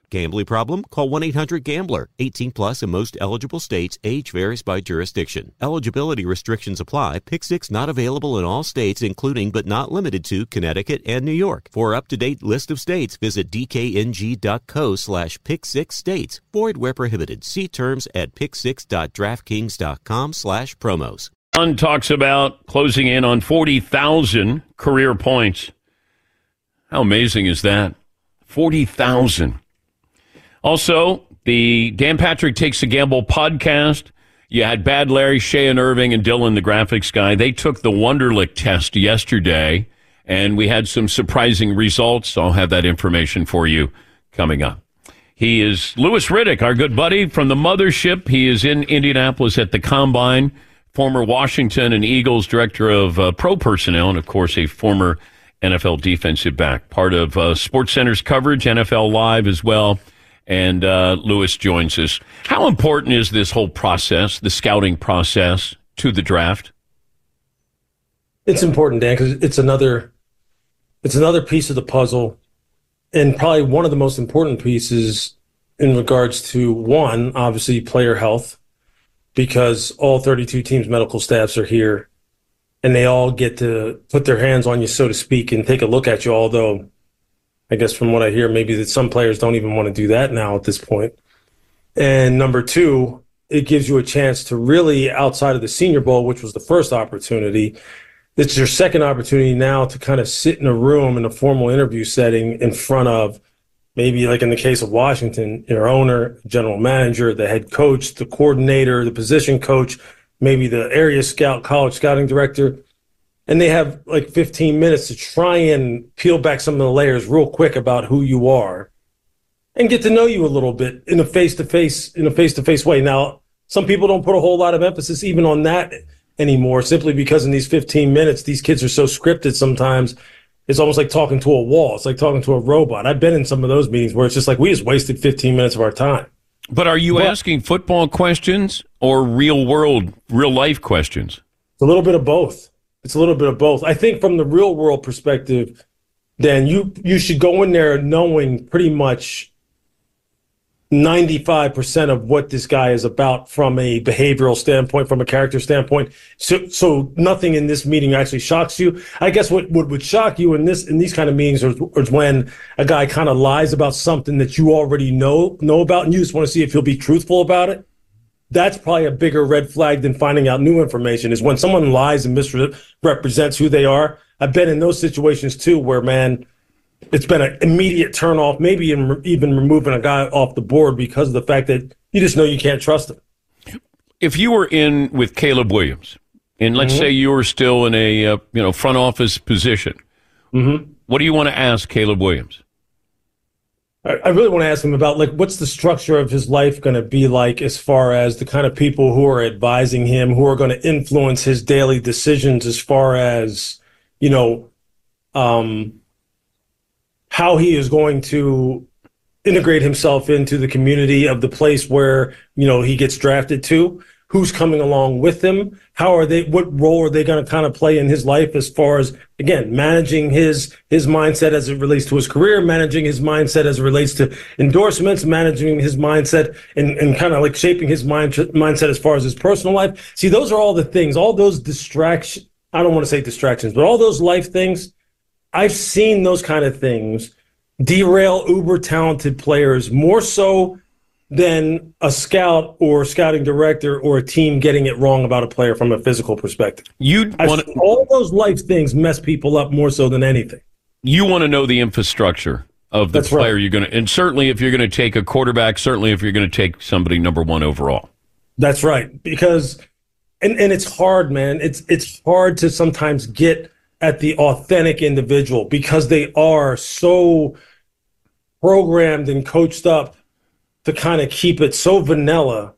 Gambling problem? Call 1 800 Gambler. 18 plus in most eligible states. Age varies by jurisdiction. Eligibility restrictions apply. Pick six not available in all states, including but not limited to Connecticut and New York. For up to date list of states, visit dkng.co slash pick six states. Void where prohibited. See terms at pick6.draftkings.com slash promos. One talks about closing in on 40,000 career points. How amazing is that? 40,000. Also, the Dan Patrick Takes a Gamble podcast. You had Bad Larry, Shay and Irving, and Dylan, the graphics guy. They took the Wonderlic test yesterday, and we had some surprising results. I'll have that information for you coming up. He is Louis Riddick, our good buddy from the mothership. He is in Indianapolis at the Combine, former Washington and Eagles director of uh, pro personnel, and of course, a former NFL defensive back. Part of uh, coverage, NFL Live as well. And uh, Louis joins us. How important is this whole process, the scouting process to the draft? It's important, Dan, because it's another it's another piece of the puzzle, and probably one of the most important pieces in regards to one, obviously player health, because all 32 teams' medical staffs are here, and they all get to put their hands on you, so to speak, and take a look at you. Although, I guess from what I hear, maybe that some players don't even want to do that now at this point. And number two, it gives you a chance to really, outside of the Senior Bowl, which was the first opportunity, it's your second opportunity now to kind of sit in a room in a formal interview setting in front of maybe like in the case of Washington, your owner, general manager, the head coach, the coordinator, the position coach, maybe the area scout, college scouting director, and they have like 15 minutes to try and peel back some of the layers real quick about who you are and get to know you a little bit in a face-to-face in a face-to-face way. Now, some people don't put a whole lot of emphasis even on that anymore simply because in these 15 minutes these kids are so scripted sometimes it's almost like talking to a wall. It's like talking to a robot. I've been in some of those meetings where it's just like we just wasted 15 minutes of our time. But are you But- asking football questions or real world, real life questions? A little bit of both. It's a little bit of both. I think from the real world perspective, then you you should go in there knowing pretty much 95% of what this guy is about from a behavioral standpoint, from a character standpoint. So so nothing in this meeting actually shocks you. I guess what, would shock you in this in these kind of meetings is, is when a guy kind of lies about something that you already know know about and you just want to see if he'll be truthful about it that's probably a bigger red flag than finding out new information is when someone lies and misrepresents who they are. I've been in those situations too, where man, it's been an immediate turn off, maybe even removing a guy off the board because of the fact that you just know you can't trust him. If you were in with Caleb Williams, and let's Mhm. say you were still in a uh, you know front office position, Mm-hmm. what do you want to ask Caleb Williams? I, really want to ask him about like what's the structure of his life going to be like as far as the kind of people who are advising him, who are going to influence his daily decisions as far as you know, um, how he is going to integrate himself into the community of the place where you know he gets drafted to who's coming along with him how are they what role are they going to kind of play in his life as far as again managing his his mindset as it relates to his career managing his mindset as it relates to endorsements managing his mindset and, and kind of like shaping his mind mindset as far as his personal life? See those are all the things all those distractions i don't want to say distractions but all those life things I've seen those kind of things derail uber talented players more so than a scout or scouting director or a team getting it wrong about a player from a physical perspective. You want all those life things mess people up more so than anything. You want to know the infrastructure of the That's right. player you're going to, and certainly if you're going to take a quarterback, certainly if you're going to take somebody number one overall. That's right. Because and, and it's hard, man. It's it's hard to sometimes get at the authentic individual because they are so programmed and coached up to kind of keep it so vanilla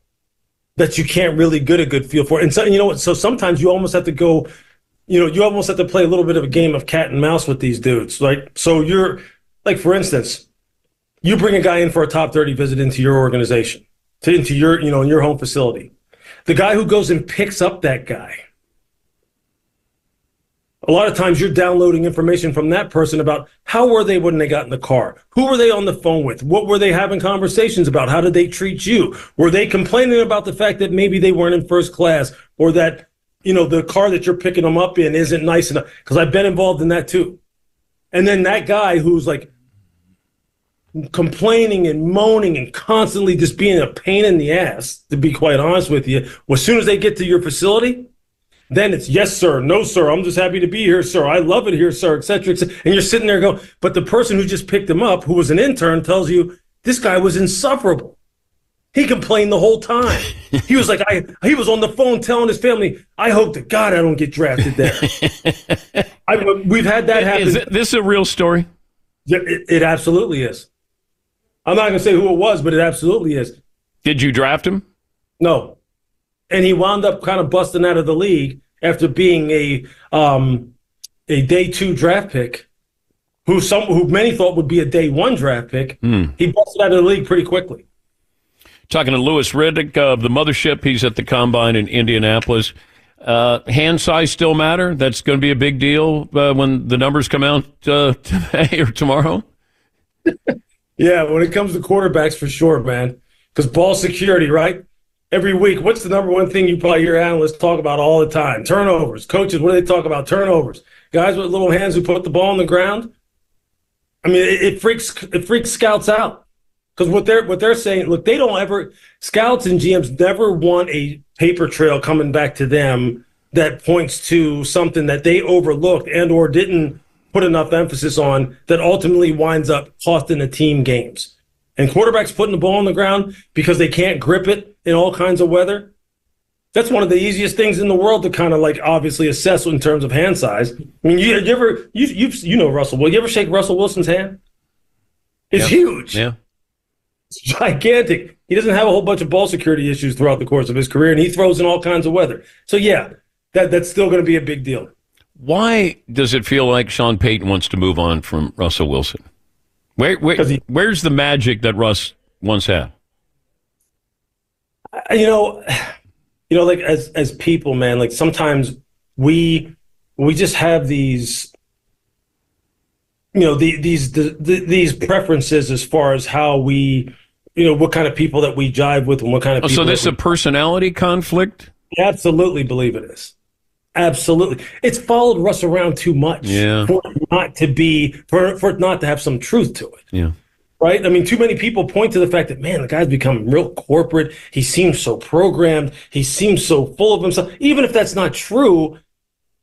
that you can't really get a good feel for it. And so you know what? So sometimes you almost have to go, you know, you almost have to play a little bit of a game of cat and mouse with these dudes. Like so you're like for instance, you bring a guy in for a top 30 visit into your organization, to into your, you know, in your home facility. The guy who goes and picks up that guy. A lot of times you're downloading information from that person about how were they when they got in the car? Who were they on the phone with? What were they having conversations about? How did they treat you? Were they complaining about the fact that maybe they weren't in first class or that, you know, the car that you're picking them up in isn't nice enough? Because I've been involved in that too. And then that guy who's like complaining and moaning and constantly just being a pain in the ass, to be quite honest with you, as soon as they get to your facility, then it's yes, sir, no, sir. I'm just happy to be here, sir. I love it here, sir, et cetera, et cetera. And you're sitting there going, but the person who just picked him up, who was an intern, tells you this guy was insufferable. He complained the whole time. he was like, I he was on the phone telling his family, I hope to God I don't get drafted there. I, we've had that happen. Is this a real story? Yeah, it, it absolutely is. I'm not going to say who it was, but it absolutely is. Did you draft him? No. And he wound up kind of busting out of the league after being a um, a day two draft pick, who some who many thought would be a day one draft pick. Hmm. He busted out of the league pretty quickly. Talking to Louis Riddick of the mothership. He's at the combine in Indianapolis. Uh, hand size still matter? That's going to be a big deal uh, when the numbers come out uh, today or tomorrow. Yeah, when it comes to quarterbacks, for sure, man. Because ball security, right? Every week, what's the number one thing you probably hear analysts talk about all the time? Turnovers. Coaches, what do they talk about? Turnovers. Guys with little hands who put the ball on the ground. I mean, it, it freaks it freaks scouts out because what they're what they're saying. Look, they don't ever scouts and GMs never want a paper trail coming back to them that points to something that they overlooked and or didn't put enough emphasis on that ultimately winds up costing the team games. And quarterbacks putting the ball on the ground because they can't grip it in all kinds of weather. That's one of the easiest things in the world to kind of like obviously assess in terms of hand size. I mean, you, you ever you you you know Russell? Will you ever shake Russell Wilson's hand? It's huge. Yeah. It's gigantic. He doesn't have a whole bunch of ball security issues throughout the course of his career, and he throws in all kinds of weather. So yeah, that that's still going to be a big deal. Why does it feel like Sean Payton wants to move on from Russell Wilson? Where, where where's the magic that Russ once had? You know, you know, like as as people, man, like sometimes we we just have these, you know, the, these the, the, these preferences as far as how we, you know, what kind of people that we jive with and what kind of Oh, people. so this is a personality conflict? we absolutely believe it is. Absolutely, it's followed Russ around too much Yeah. for it not to be for for it not to have some truth to it Yeah. right? I mean, too many people point to the fact that man, the guy's become real corporate. He seems so programmed. He seems so full of himself. Even if that's not true,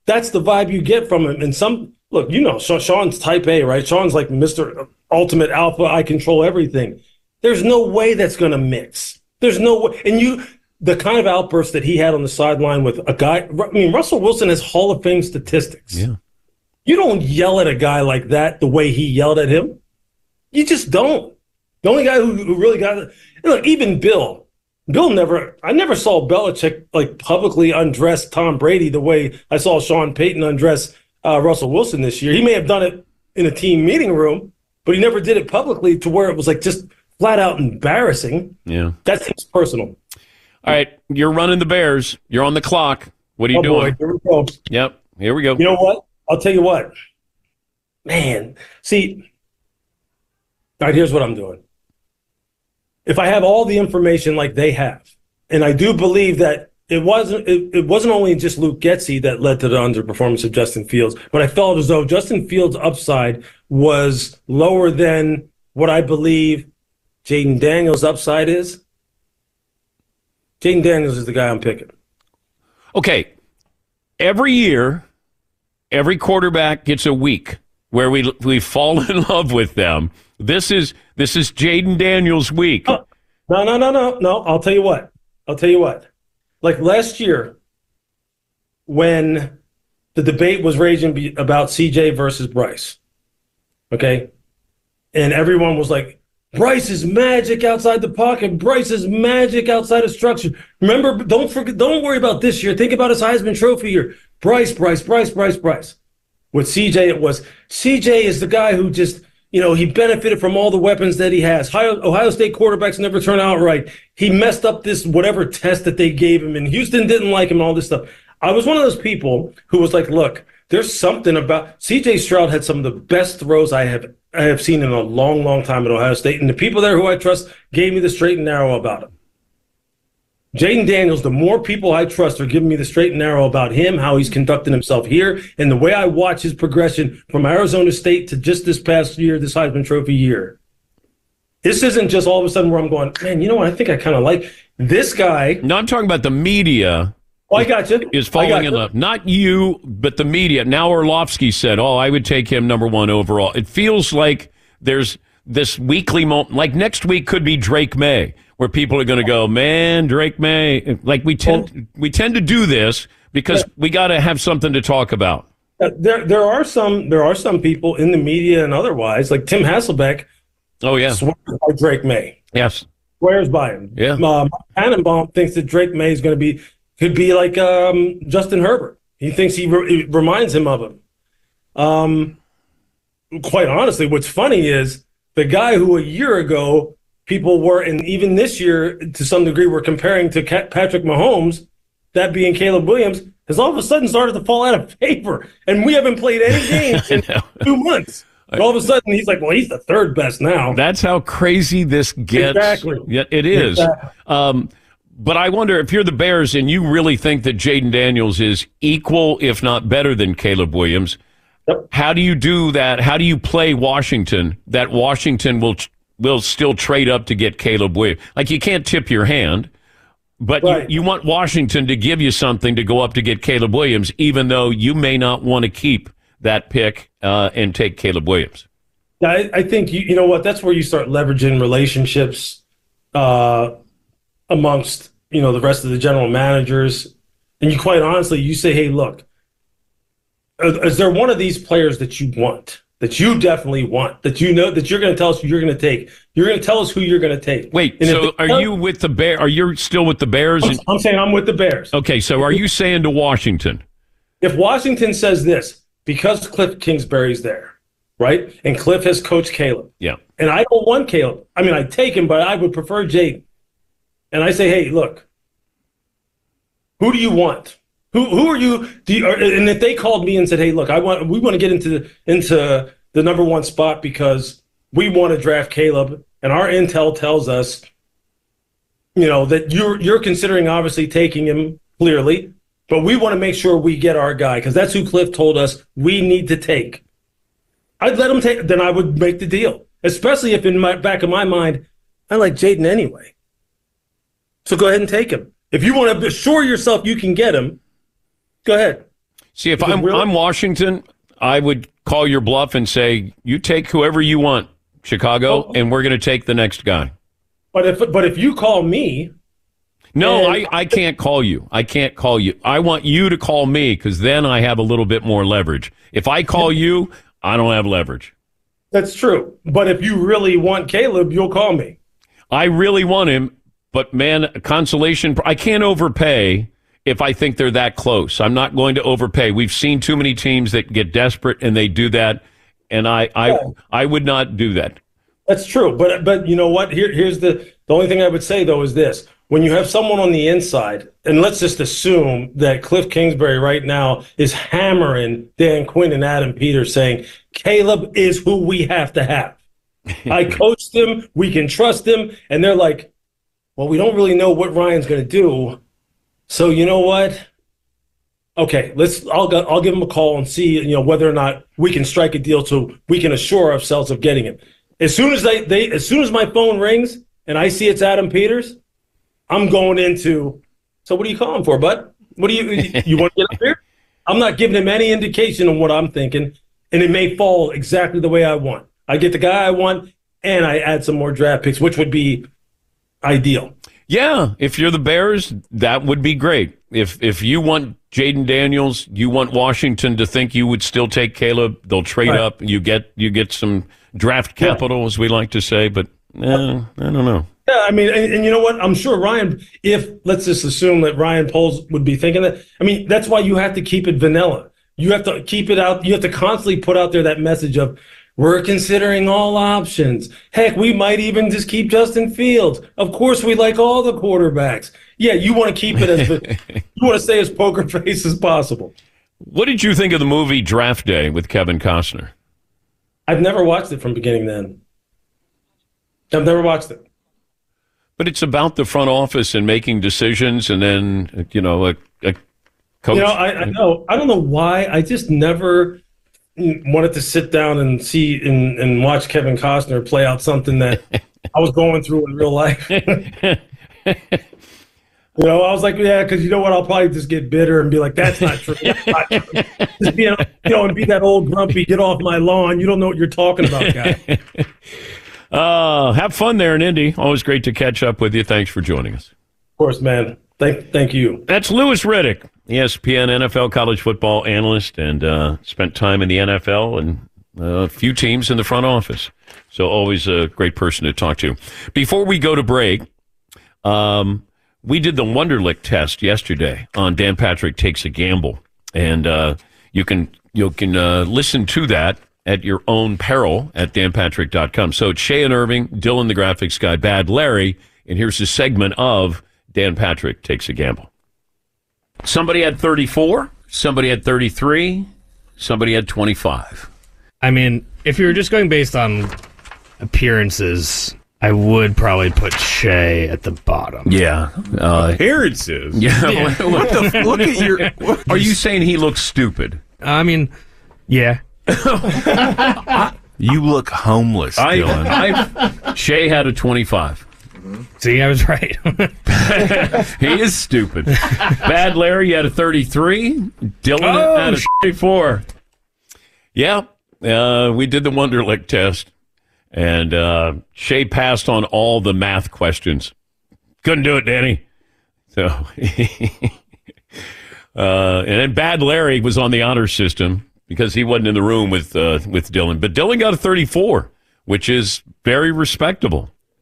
that's the vibe you get from him. And some look, you know, Sean's Type A, right? Sean's like Mister Ultimate Alpha. I control everything. There's no way that's going to mix. There's no way. And you, the kind of outburst that he had on the sideline with a guy. I mean, Russell Wilson has Hall of Fame statistics. Yeah. You don't yell at a guy like that the way he yelled at him. You just don't. The only guy who, who really got it, look, even Bill. Bill never, I never saw Belichick like publicly undress Tom Brady the way I saw Sean Payton undress uh, Russell Wilson this year. He may have done it in a team meeting room, but he never did it publicly to where it was like just flat out embarrassing. Yeah. That seems personal. All right, you're running the Bears. You're on the clock. What are you Oh, doing? boy, here we go. Yep. Here we go. You know what? I'll tell you what. Man, see, all right, here's what I'm doing. If I have all the information like they have, and I do believe that it wasn't it, it wasn't only just Luke Getsy that led to the underperformance of Justin Fields, but I felt as though Justin Fields' upside was lower than what I believe Jayden Daniels' upside is. Jayden Daniels is the guy I'm picking. Okay. Every year, every quarterback gets a week where we we fall in love with them. This is this is Jayden Daniels' week. No, no, no, no, no. I'll tell you what. I'll tell you what. Like last year, when the debate was raging about CJ versus Bryce, okay, and everyone was like, Bryce is magic outside the pocket. Bryce is magic outside of structure. Remember, don't forget, don't worry about this year. Think about his Heisman Trophy year. Bryce, Bryce, Bryce, Bryce, Bryce. With CJ, it was CJ is the guy who just, you know, he benefited from all the weapons that he has. Ohio, Ohio State quarterbacks never turn out right. He messed up this whatever test that they gave him, and Houston didn't like him and all this stuff. I was one of those people who was like, look, there's something about CJ Stroud had some of the best throws I have I have seen in a long, long time at Ohio State, and the people there who I trust gave me the straight and narrow about him. Jayden Daniels, the more people I trust are giving me the straight and narrow about him, how he's conducting himself here, and the way I watch his progression from Arizona State to just this past year, this Heisman Trophy year. This isn't just all of a sudden where I'm going, man, you know what? I think I kind of like this guy. No, I'm talking about the media. Oh, I got you. Is falling in love. Not you, but the media. Now Orlovsky said, "Oh, I would take him number one overall." It feels like there's this weekly moment. Like next week could be Drake Maye, where people are going to go, "Man, Drake Maye." Like we tend we tend to do this because we got to have something to talk about. Uh, there there are some there are some people in the media and otherwise, like Tim Hasselbeck, Oh yeah, swears by Drake Maye. yes, Swears by him. Yeah. Tannenbaum thinks that Drake Maye is going to be could be like um, Justin Herbert. He thinks he re- it reminds him of him. Um, quite honestly, what's funny is the guy who a year ago people were, and even this year to some degree, were comparing to Patrick Mahomes, that being Caleb Williams, has all of a sudden started to fall out of favor, and we haven't played any games in two months. All of a sudden, he's like, "Well, he's the third best now." That's how crazy this gets. Exactly. Yeah, it is. Exactly. Um, but I wonder if you're the Bears and you really think that Jayden Daniels is equal, if not better, than Caleb Williams. How do you do that? How do you play Washington? That Washington will will still trade up to get Caleb Williams. Like you can't tip your hand, but Right. you, you want Washington to give you something to go up to get Caleb Williams, even though you may not want to keep that pick uh, and take Caleb Williams. I, I think you you know what that's where you start leveraging relationships uh, amongst you know the rest of the general managers, and you quite honestly you say, hey, look, is there one of these players that you want that you definitely want that you know that you're going to tell us who you're going to take? You're going to tell us who you're going to take. Wait, And so are you with the Bear? Are you still with the Bears? I'm, I'm saying I'm with the Bears. Okay, so are you saying to Washington? If Washington says this because Cliff Kingsbury's there, right, and Cliff has coached Caleb, Yeah. and I don't want Caleb. I mean, I'd take him, but I would prefer Jayden. And I say, hey, look, who do you want? Who who are you? You and if they called me and said, hey, look, I want we want to get into the, into the number one spot because we want to draft Caleb, and our intel tells us, you know, that you're you're considering obviously taking him clearly, but we want to make sure we get our guy because that's who Cliff told us we need to take. I'd let him take. Then I would make the deal, especially if in my back of my mind, I like Jayden anyway. So go ahead and take him. If you want to assure yourself you can get him, go ahead. See, if I'm, really- I'm Washington, I would call your bluff and say, you take whoever you want, Chicago, Oh. and we're going to take the next guy. But if but if you call me, No, And- I, I can't call you. I can't call you. I want you to call me because then I have a little bit more leverage. If I call you, I don't have leverage. that's true. But if you really want Caleb, you'll call me. I really want him, but man, consolation. I can't overpay if I think they're that close. I'm not going to overpay. We've seen too many teams that get desperate and they do that, and I I I would not do that. That's true, but but you know what? Here here's the the only thing I would say though is this: when you have someone on the inside, and let's just assume that Cliff Kingsbury right now is hammering Dan Quinn and Adam Peters, saying Caleb is who we have to have. I coached him, we can trust him, and they're like, well, we don't really know what Ryan's going to do, so you know what? Okay, let's. I'll go- I'll give him a call and see you know whether or not we can strike a deal so we can assure ourselves of getting him. As soon as they, they as soon as my phone rings and I see it's Adam Peters, I'm going into. So what are you calling for, bud? What do you you want to get up here? I'm not giving him any indication of what I'm thinking, and it may fall exactly the way I want. I get the guy I want, and I add some more draft picks, which would be ideal. Yeah, if you're the Bears, that would be great. If if you want Jayden Daniels, you want Washington to think you would still take Caleb. They'll trade Right. up. You get you get some draft capital, as we like to say. But eh, I don't know. Yeah, I mean, and, and you know what? I'm sure Ryan, if let's just assume that Ryan Poles would be thinking that. I mean, that's why you have to keep it vanilla. You have to keep it out. You have to constantly put out there that message of we're considering all options. Heck, we might even just keep Justin Fields. Of course, we like all the quarterbacks. Yeah, you want to keep it as you want to stay as poker face as possible. What did you think of the movie Draft Day with Kevin Costner? I've never watched it from beginning to end. I've never watched it. But it's about the front office and making decisions, and then you know a, a coach. You know, I, I know. I don't know why. I just never wanted to sit down and see and, and watch Kevin Costner play out something that I was going through in real life. you know, I was like, yeah, because you know what? I'll probably just get bitter and be like, that's not true. That's not true. Just be, you know, and be that old grumpy, get off my lawn. You don't know what you're talking about, guy. Uh, have fun there in Indy. Always great to catch up with you. Thanks for joining us. Of course, man. Thank, thank you. That's Louis Riddick, E ESPN NFL college football analyst, and uh, spent time in the NFL and uh, a few teams in the front office. So always a great person to talk to. Before we go to break, um, we did the Wonderlic test yesterday on Dan Patrick Takes a Gamble, and uh, you can you can uh, listen to that at your own peril at danpatrick.com. So it's Shay and Irving, Dylan the graphics guy, Bad Larry, and here's a segment of Dan Patrick Takes a Gamble. Somebody had 34, somebody had 33, somebody had 25. I mean, if you were just going based on appearances, I would probably put Shay at the bottom. Yeah. Uh, Appearances. Yeah. What the look at your- Are you saying he looks stupid? I mean, yeah. You look homeless, I, Dylan. I, Shay had a 25. See, I was right. he is stupid. Bad Larry had a 33. Dylan Oh, had a 34. Yeah, uh, we did the Wonderlic test, and uh, Shay passed on all the math questions. Couldn't do it, Danny. So, uh, and then Bad Larry was on the honor system because he wasn't in the room with uh, with Dylan. But Dylan got a 34, which is very respectable.